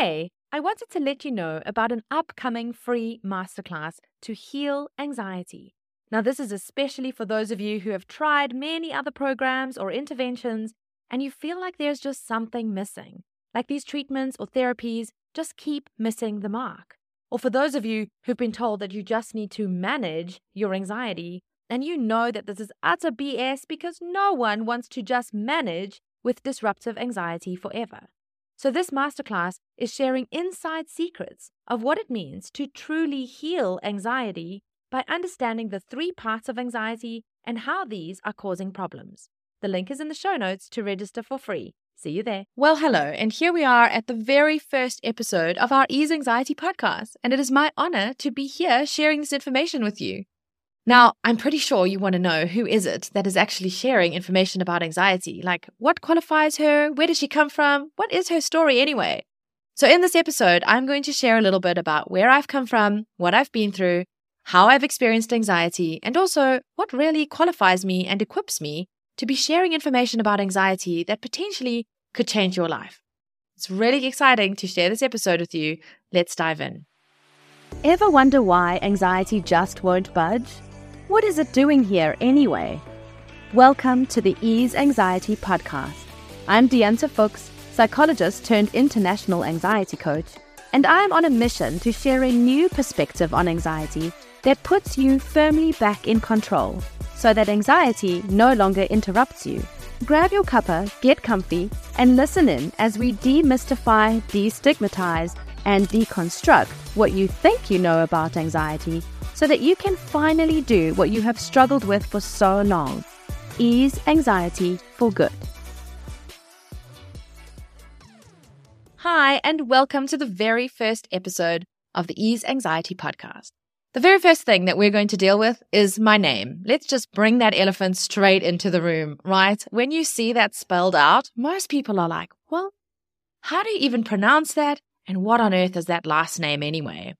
Today, I wanted to let you know about an upcoming free masterclass to heal anxiety. Now, this is especially for those of you who have tried many other programs or interventions and you feel like there's just something missing, like these treatments or therapies just keep missing the mark. Or for those of you who've been told that you just need to manage your anxiety and you know that this is utter BS because no one wants to just manage with disruptive anxiety forever. So, this masterclass is sharing inside secrets of what it means to truly heal anxiety by understanding the three parts of anxiety and how these are causing problems. The link is in the show notes to register for free. See you there. Well, hello, and here we are at the very first episode of our Ease Anxiety podcast, and it is my honor to be here sharing this information with you. Now, I'm pretty sure you want to know who is it that is actually sharing information about anxiety? Like, what qualifies her? Where does she come from? What is her story anyway? So, in this episode, I'm going to share a little bit about where I've come from, what I've been through, how I've experienced anxiety, and also what really qualifies me and equips me to be sharing information about anxiety that potentially could change your life. It's really exciting to share this episode with you. Let's dive in. Ever wonder why anxiety just won't budge? What is it doing here anyway? Welcome to the Ease Anxiety Podcast. I'm Diante Fuchs, psychologist turned international anxiety coach, and I'm on a mission to share a new perspective on anxiety that puts you firmly back in control so that anxiety no longer interrupts you. Grab your cuppa, get comfy, and listen in as we demystify, destigmatize, and deconstruct what you think you know about anxiety so that you can finally do what you have struggled with for so long ease anxiety for good. Hi, and welcome to the very first episode of the Ease Anxiety Podcast. The very first thing that we're going to deal with is my name. Let's just bring that elephant straight into the room, right? When you see that spelled out, most people are like, well, how do you even pronounce that? And what on earth is that last name anyway?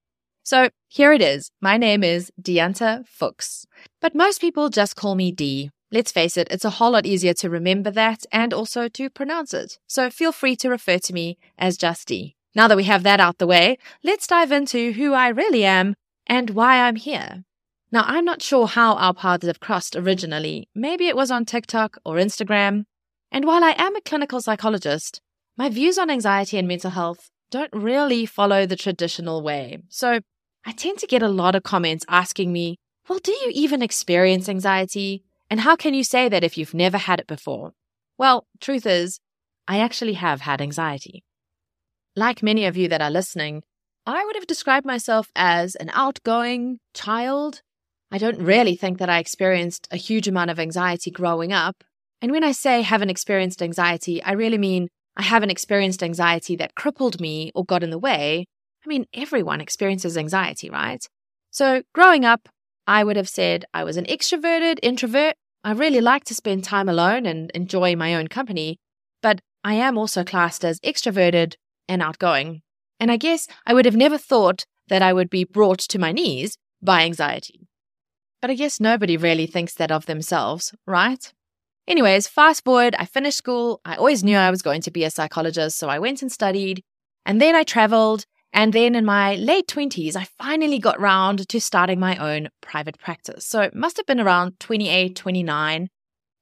So here it is. My name is Diante Fuchs, but most people just call me D. Let's face it, it's a whole lot easier to remember that and also to pronounce it. So feel free to refer to me as just D. Now that we have that out the way, let's dive into who I really am and why I'm here. Now, I'm not sure how our paths have crossed originally. Maybe it was on TikTok or Instagram. And while I am a clinical psychologist, my views on anxiety and mental health don't really follow the traditional way. So I tend to get a lot of comments asking me, well, do you even experience anxiety? And how can you say that if you've never had it before? Well, truth is, I actually have had anxiety. Like many of you that are listening, I would have described myself as an outgoing child. I don't really think that I experienced a huge amount of anxiety growing up. And when I say haven't experienced anxiety, I really mean I haven't experienced anxiety that crippled me or got in the way. I mean, everyone experiences anxiety, right? So growing up, I would have said I was an extroverted introvert. I really like to spend time alone and enjoy my own company, but I am also classed as extroverted and outgoing. And I guess I would have never thought that I would be brought to my knees by anxiety. But I guess nobody really thinks that of themselves, right? Anyways, fast forward, I finished school. I always knew I was going to be a psychologist, so I went and studied. And then I traveled. And then in my late 20s, I finally got round to starting my own private practice. So it must have been around 28, 29.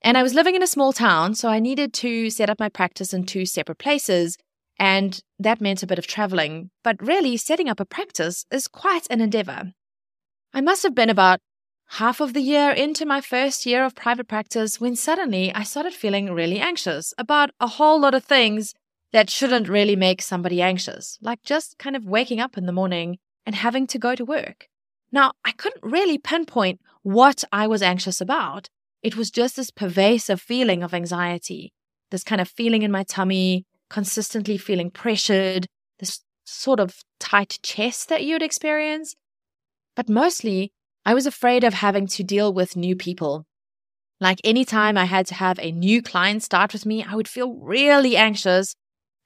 And I was living in a small town, so I needed to set up my practice in two separate places. And that meant a bit of traveling. But really, setting up a practice is quite an endeavor. I must have been about half of the year into my first year of private practice when suddenly I started feeling really anxious about a whole lot of things that shouldn't really make somebody anxious, like just kind of waking up in the morning and having to go to work. Now, I couldn't really pinpoint what I was anxious about. It was just this pervasive feeling of anxiety, this kind of feeling in my tummy, consistently feeling pressured, this sort of tight chest that you'd experience. But mostly, I was afraid of having to deal with new people. Like anytime I had to have a new client start with me, I would feel really anxious.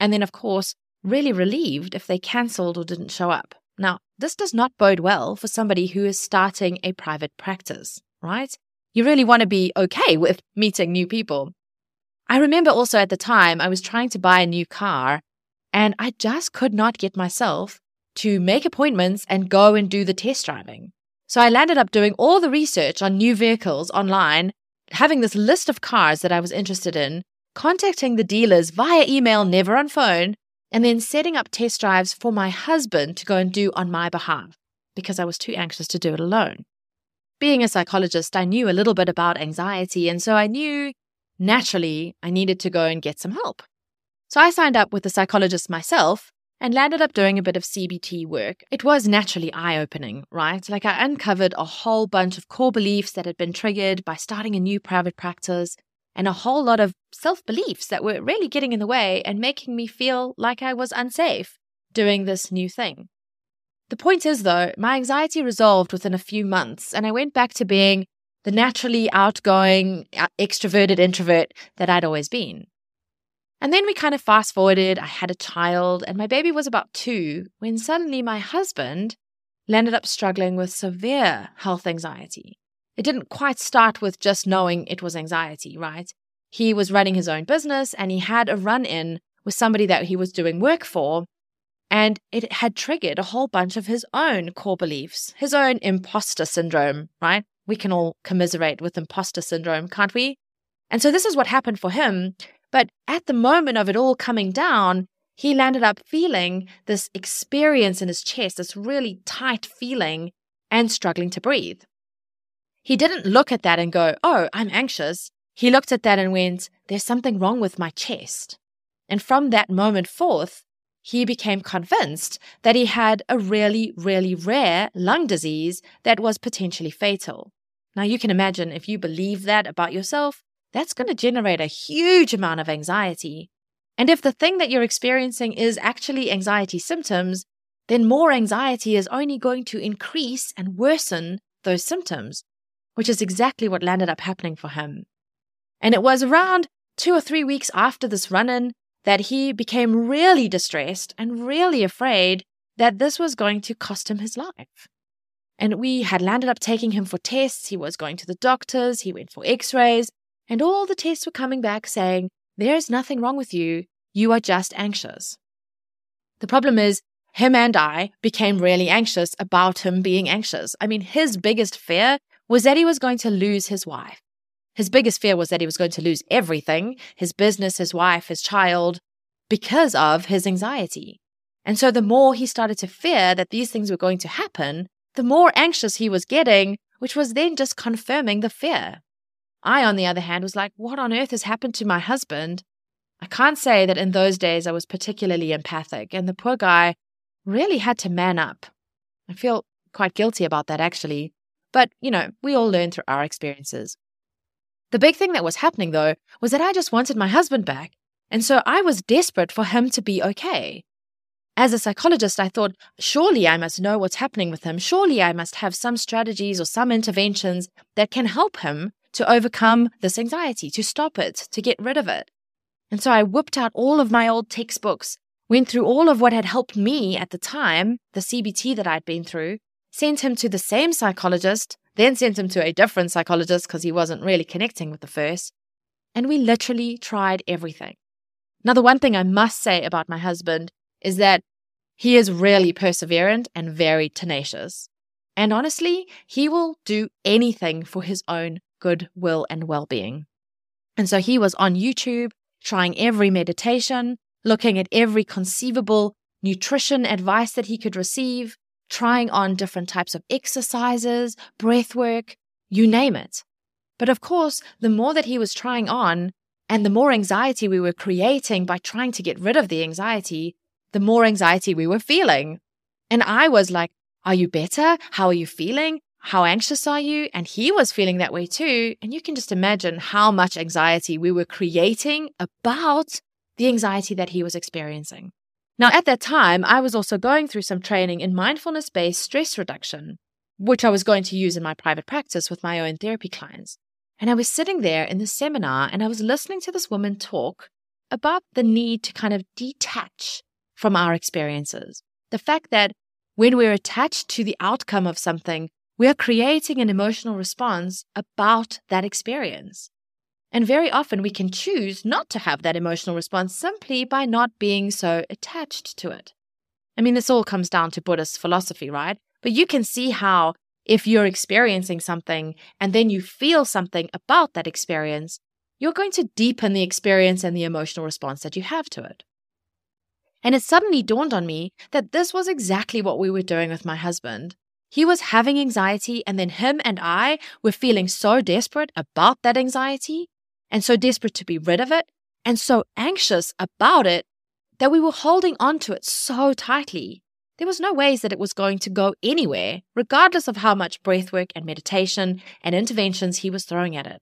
And then, of course, really relieved if they cancelled or didn't show up. Now, this does not bode well for somebody who is starting a private practice, right? You really want to be okay with meeting new people. I remember also at the time I was trying to buy a new car And I just could not get myself to make appointments and go and do the test driving. So I landed up doing all the research on new vehicles online, having this list of cars that I was interested in, contacting the dealers via email, never on phone, and then setting up test drives for my husband to go and do on my behalf because I was too anxious to do it alone. Being a psychologist, I knew a little bit about anxiety, and so I knew naturally I needed to go and get some help. So I signed up with a psychologist myself and landed up doing a bit of CBT work. It was naturally eye opening, right? Like I uncovered a whole bunch of core beliefs that had been triggered by starting a new private practice and a whole lot of self beliefs that were really getting in the way and making me feel like I was unsafe doing this new thing. The point is, though, my anxiety resolved within a few months, and I went back to being the naturally outgoing, uh, extroverted introvert that I'd always been. And then we kind of fast forwarded. I had a child, and my baby was about two when suddenly my husband landed up struggling with severe health anxiety. It didn't quite start with just knowing it was anxiety, right? He was running his own business and he had a run in with somebody that he was doing work for. And it had triggered a whole bunch of his own core beliefs, his own imposter syndrome, right? We can all commiserate with imposter syndrome, can't we? And so this is what happened for him. But at the moment of it all coming down, he landed up feeling this experience in his chest, this really tight feeling, and struggling to breathe. He didn't look at that and go, Oh, I'm anxious. He looked at that and went, There's something wrong with my chest. And from that moment forth, he became convinced that he had a really, really rare lung disease that was potentially fatal. Now, you can imagine if you believe that about yourself, that's going to generate a huge amount of anxiety. And if the thing that you're experiencing is actually anxiety symptoms, then more anxiety is only going to increase and worsen those symptoms, which is exactly what landed up happening for him. And it was around two or three weeks after this run in that he became really distressed and really afraid that this was going to cost him his life. And we had landed up taking him for tests. He was going to the doctors, he went for x rays, and all the tests were coming back saying, There's nothing wrong with you. You are just anxious. The problem is, him and I became really anxious about him being anxious. I mean, his biggest fear was that he was going to lose his wife. His biggest fear was that he was going to lose everything his business, his wife, his child because of his anxiety. And so the more he started to fear that these things were going to happen, the more anxious he was getting, which was then just confirming the fear. I, on the other hand, was like, what on earth has happened to my husband? I can't say that in those days I was particularly empathic, and the poor guy really had to man up. I feel quite guilty about that, actually. But, you know, we all learn through our experiences. The big thing that was happening, though, was that I just wanted my husband back. And so I was desperate for him to be okay. As a psychologist, I thought, surely I must know what's happening with him. Surely I must have some strategies or some interventions that can help him to overcome this anxiety, to stop it, to get rid of it. And so I whipped out all of my old textbooks, went through all of what had helped me at the time, the CBT that I'd been through, sent him to the same psychologist, then sent him to a different psychologist because he wasn't really connecting with the first. And we literally tried everything. Now, the one thing I must say about my husband is that he is really perseverant and very tenacious. And honestly, he will do anything for his own good will and well being. And so he was on YouTube trying every meditation, looking at every conceivable nutrition advice that he could receive, trying on different types of exercises, breath work, you name it. But of course, the more that he was trying on, and the more anxiety we were creating by trying to get rid of the anxiety, the more anxiety we were feeling. And I was like, Are you better? How are you feeling? How anxious are you? And he was feeling that way too. And you can just imagine how much anxiety we were creating about the anxiety that he was experiencing. Now, at that time, I was also going through some training in mindfulness based stress reduction, which I was going to use in my private practice with my own therapy clients. And I was sitting there in the seminar and I was listening to this woman talk about the need to kind of detach from our experiences. The fact that when we're attached to the outcome of something, we are creating an emotional response about that experience. And very often we can choose not to have that emotional response simply by not being so attached to it. I mean, this all comes down to Buddhist philosophy, right? But you can see how if you're experiencing something and then you feel something about that experience, you're going to deepen the experience and the emotional response that you have to it. And it suddenly dawned on me that this was exactly what we were doing with my husband. He was having anxiety, and then him and I were feeling so desperate about that anxiety and so desperate to be rid of it and so anxious about it that we were holding on to it so tightly. There was no ways that it was going to go anywhere, regardless of how much breathwork and meditation and interventions he was throwing at it.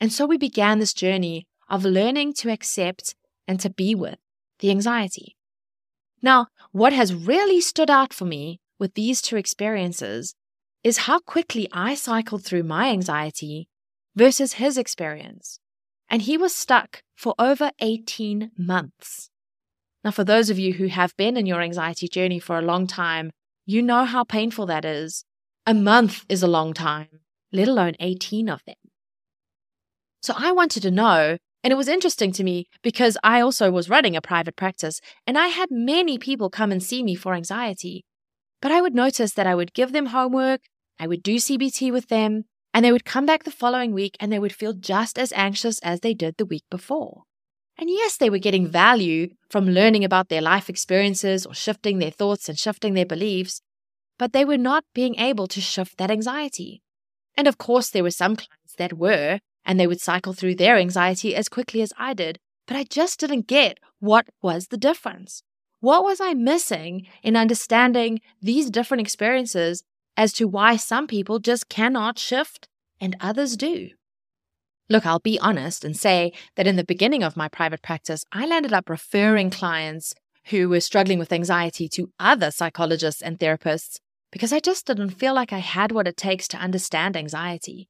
And so we began this journey of learning to accept and to be with the anxiety. Now, what has really stood out for me with these two experiences is how quickly I cycled through my anxiety versus his experience. And he was stuck for over 18 months. Now, for those of you who have been in your anxiety journey for a long time, you know how painful that is. A month is a long time, let alone 18 of them. So I wanted to know, and it was interesting to me because I also was running a private practice and I had many people come and see me for anxiety. But I would notice that I would give them homework, I would do CBT with them, and they would come back the following week and they would feel just as anxious as they did the week before. And yes, they were getting value from learning about their life experiences or shifting their thoughts and shifting their beliefs, but they were not being able to shift that anxiety. And of course, there were some clients that were, and they would cycle through their anxiety as quickly as I did, but I just didn't get what was the difference. What was I missing in understanding these different experiences as to why some people just cannot shift and others do. Look, I'll be honest and say that in the beginning of my private practice, I landed up referring clients who were struggling with anxiety to other psychologists and therapists because I just didn't feel like I had what it takes to understand anxiety.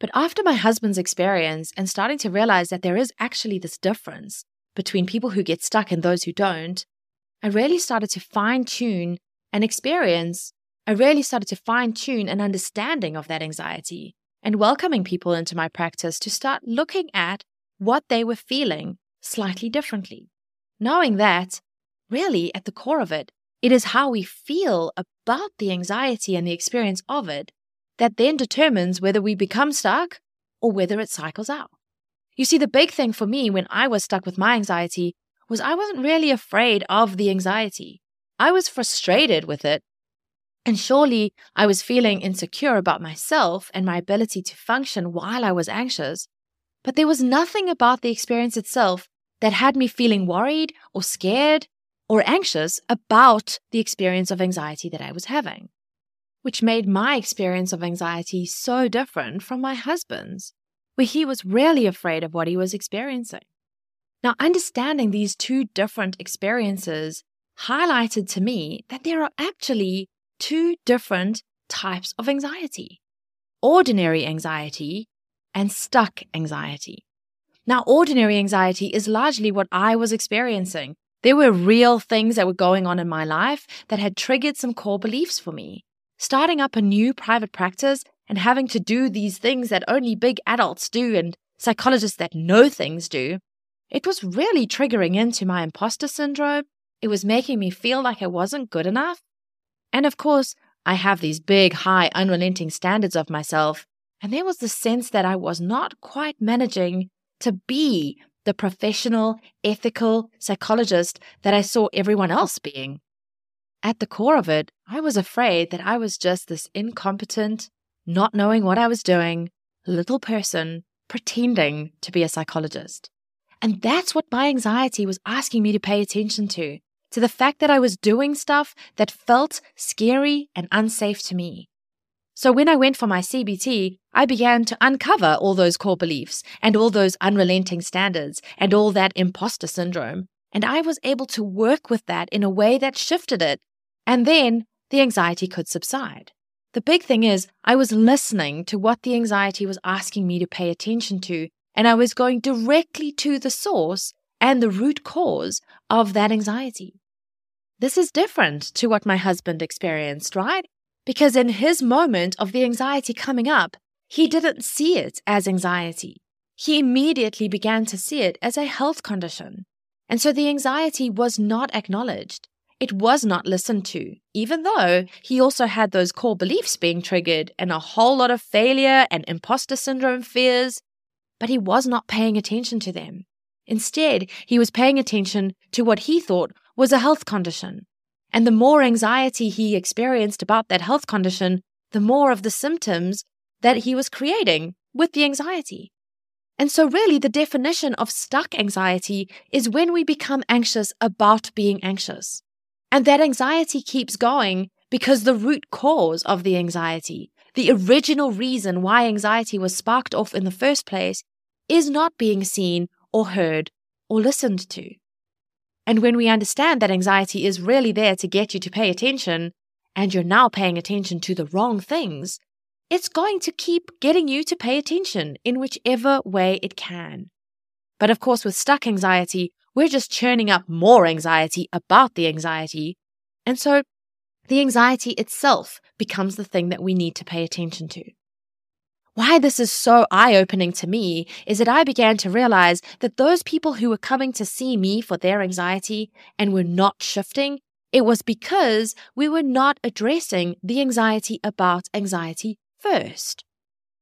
But after my husband's experience and starting to realize that there is actually this difference between people who get stuck and those who don't, I really started to fine tune an experience I really started to fine tune an understanding of that anxiety and welcoming people into my practice to start looking at what they were feeling slightly differently. Knowing that, really, at the core of it, it is how we feel about the anxiety and the experience of it that then determines whether we become stuck or whether it cycles out. You see, the big thing for me when I was stuck with my anxiety was I wasn't really afraid of the anxiety. I was frustrated with it and surely I was feeling insecure about myself and my ability to function while I was anxious. But there was nothing about the experience itself that had me feeling worried or scared or anxious about the experience of anxiety that I was having, which made my experience of anxiety so different from my husband's, where he was really afraid of what he was experiencing. Now, understanding these two different experiences highlighted to me that there are actually two different types of anxiety ordinary anxiety and stuck anxiety. Now, ordinary anxiety is largely what I was experiencing. There were real things that were going on in my life that had triggered some core beliefs for me. Starting up a new private practice and having to do these things that only big adults do and psychologists that know things do, it was really triggering into my imposter syndrome. It was making me feel like I wasn't good enough. And of course, I have these big, high, unrelenting standards of myself. And there was the sense that I was not quite managing to be the professional, ethical psychologist that I saw everyone else being. At the core of it, I was afraid that I was just this incompetent, not knowing what I was doing, little person pretending to be a psychologist. And that's what my anxiety was asking me to pay attention to to the fact that I was doing stuff that felt scary and unsafe to me. So when I went for my CBT, I began to uncover all those core beliefs and all those unrelenting standards and all that imposter syndrome. And I was able to work with that in a way that shifted it. And then the anxiety could subside. The big thing is, I was listening to what the anxiety was asking me to pay attention to, and I was going directly to the source and the root cause of that anxiety. This is different to what my husband experienced, right? Because in his moment of the anxiety coming up, he didn't see it as anxiety. he immediately began to see it as a health condition. And so the anxiety was not acknowledged. It was not listened to, even though he also had those core beliefs being triggered and a whole lot of failure and imposter syndrome fears, but he was not paying attention to them. Instead, he was paying attention to what he thought was a health condition. And the more anxiety he experienced about that health condition, the more of the symptoms that he was creating with the anxiety. And so, really, the definition of stuck anxiety is when we become anxious about being anxious. And that anxiety keeps going because the root cause of the anxiety, the original reason why anxiety was sparked off in the first place, is not being seen or heard or listened to. And when we understand that anxiety is really there to get you to pay attention, and you're now paying attention to the wrong things, it's going to keep getting you to pay attention in whichever way it can. But of course, with stuck anxiety, we're just churning up more anxiety about the anxiety. And so the anxiety itself becomes the thing that we need to pay attention to. Why this is so eye opening to me is that I began to realize that those people who were coming to see me for their anxiety and were not shifting, it was because we were not addressing the anxiety about anxiety first.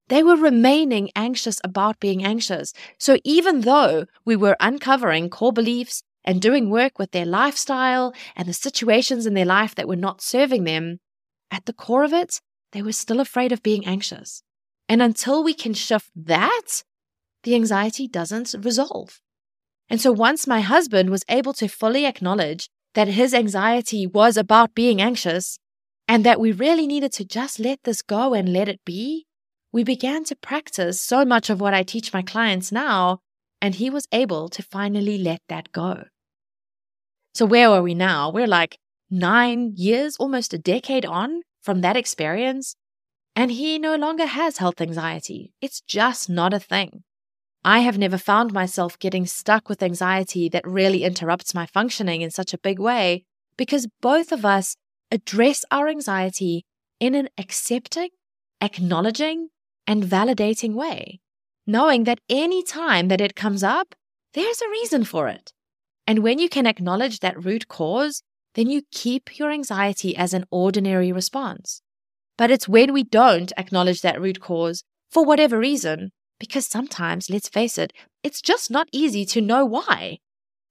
They were remaining anxious about being anxious. So even though we were uncovering core beliefs and doing work with their lifestyle and the situations in their life that were not serving them, at the core of it, they were still afraid of being anxious. And until we can shift that, the anxiety doesn't resolve. And so once my husband was able to fully acknowledge that his anxiety was about being anxious and that we really needed to just let this go and let it be, we began to practice so much of what I teach my clients now, and he was able to finally let that go. So, where are we now? We're like nine years, almost a decade on from that experience, and he no longer has health anxiety. It's just not a thing. I have never found myself getting stuck with anxiety that really interrupts my functioning in such a big way because both of us address our anxiety in an accepting, acknowledging, and validating way, knowing that any time that it comes up, there's a reason for it. And when you can acknowledge that root cause, then you keep your anxiety as an ordinary response. But it's when we don't acknowledge that root cause for whatever reason, because sometimes, let's face it, it's just not easy to know why.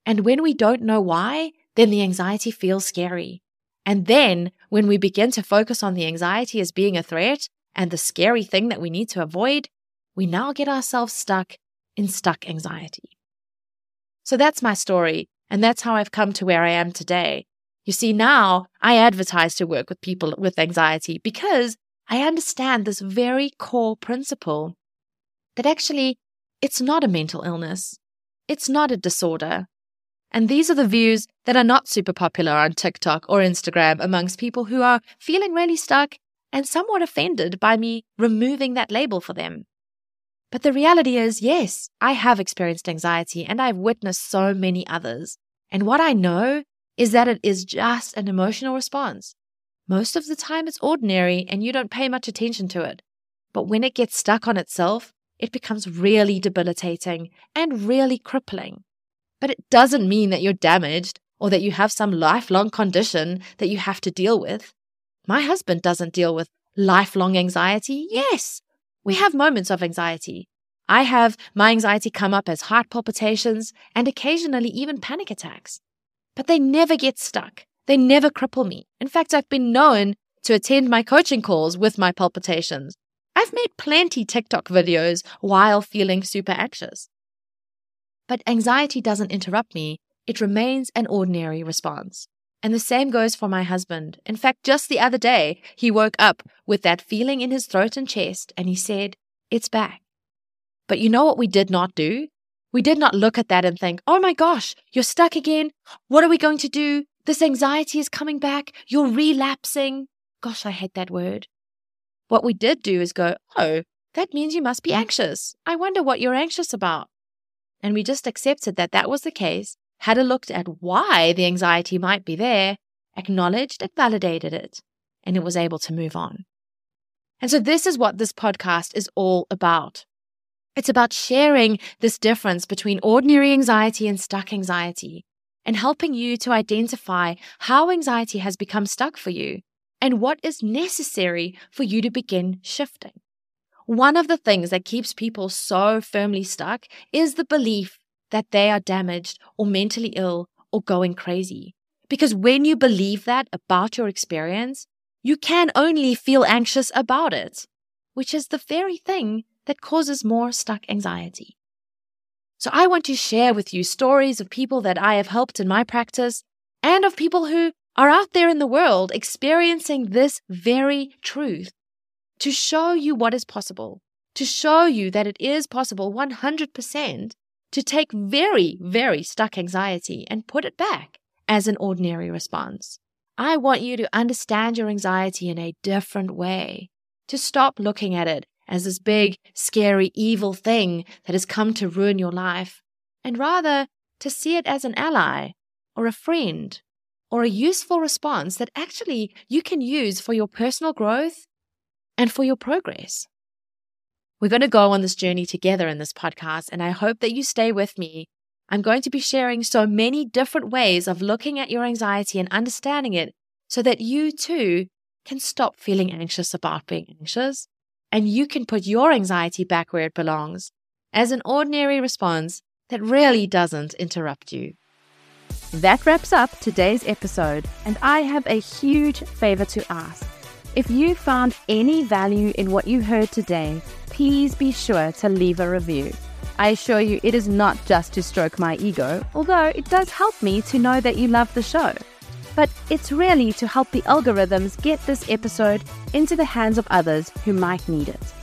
And when we don't know why, then the anxiety feels scary. And then when we begin to focus on the anxiety as being a threat and the scary thing that we need to avoid, we now get ourselves stuck in stuck anxiety. So that's my story. And that's how I've come to where I am today. You see, now I advertise to work with people with anxiety because I understand this very core principle that actually it's not a mental illness. It's not a disorder. And these are the views that are not super popular on TikTok or Instagram amongst people who are feeling really stuck and somewhat offended by me removing that label for them. But the reality is, yes, I have experienced anxiety and I've witnessed so many others. And what I know is that it is just an emotional response. Most of the time, it's ordinary and you don't pay much attention to it. But when it gets stuck on itself, it becomes really debilitating and really crippling. But it doesn't mean that you're damaged or that you have some lifelong condition that you have to deal with. My husband doesn't deal with lifelong anxiety. Yes, we have moments of anxiety. I have my anxiety come up as heart palpitations and occasionally even panic attacks but they never get stuck. They never cripple me. In fact, I've been known to attend my coaching calls with my palpitations. I've made plenty TikTok videos while feeling super anxious. But anxiety doesn't interrupt me. It remains an ordinary response. And the same goes for my husband. In fact, just the other day, he woke up with that feeling in his throat and chest and he said, It's back. But you know what we did not do? We did not look at that and think, oh my gosh, you're stuck again. What are we going to do? This anxiety is coming back. You're relapsing. Gosh, I hate that word. What we did do is go, oh, that means you must be anxious. I wonder what you're anxious about. And we just accepted that that was the case, had a look at why the anxiety might be there, acknowledged and validated it, and it was able to move on. And so, this is what this podcast is all about It's about sharing this difference between ordinary anxiety and stuck anxiety and helping you to identify how anxiety has become stuck for you and what is necessary for you to begin shifting. One of the things that keeps people so firmly stuck is the belief that they are damaged or mentally ill or going crazy. Because when you believe that about your experience, you can only feel anxious about it, which is the very thing that causes more stuck anxiety. So I want to share with you stories of people that I have helped in my practice and of people who are out there in the world experiencing this very truth to show you what is possible, to show you that it is possible 100% to take very, very stuck anxiety and put it back as an ordinary response. I want you to understand your anxiety in a different way, to stop looking at it as this big, scary, evil thing that has come to ruin your life, and rather to see it as an ally or a friend or a useful response that actually you can use for your personal growth and for your progress. We're going to go on this journey together in this podcast, and I hope that you stay with me. I'm going to be sharing so many different ways of looking at your anxiety and understanding it so that you too can stop feeling anxious about being anxious and you can put your anxiety back where it belongs as an ordinary response that really doesn't interrupt you. That wraps up today's episode, and I have a huge favor to ask. If you found any value in what you heard today, please be sure to leave a review. I assure you, it is not just to stroke my ego, although it does help me to know that you love the show but it's really to help the algorithms get this episode into the hands of others who might need it.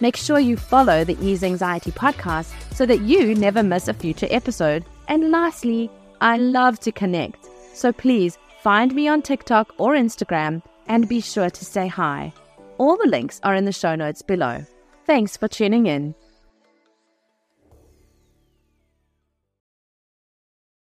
Make sure you follow the Ease Anxiety podcast so that you never miss a future episode. And lastly, I love to connect. So please find me on TikTok or Instagram and be sure to say hi. All the links are in the show notes below. Thanks for tuning in.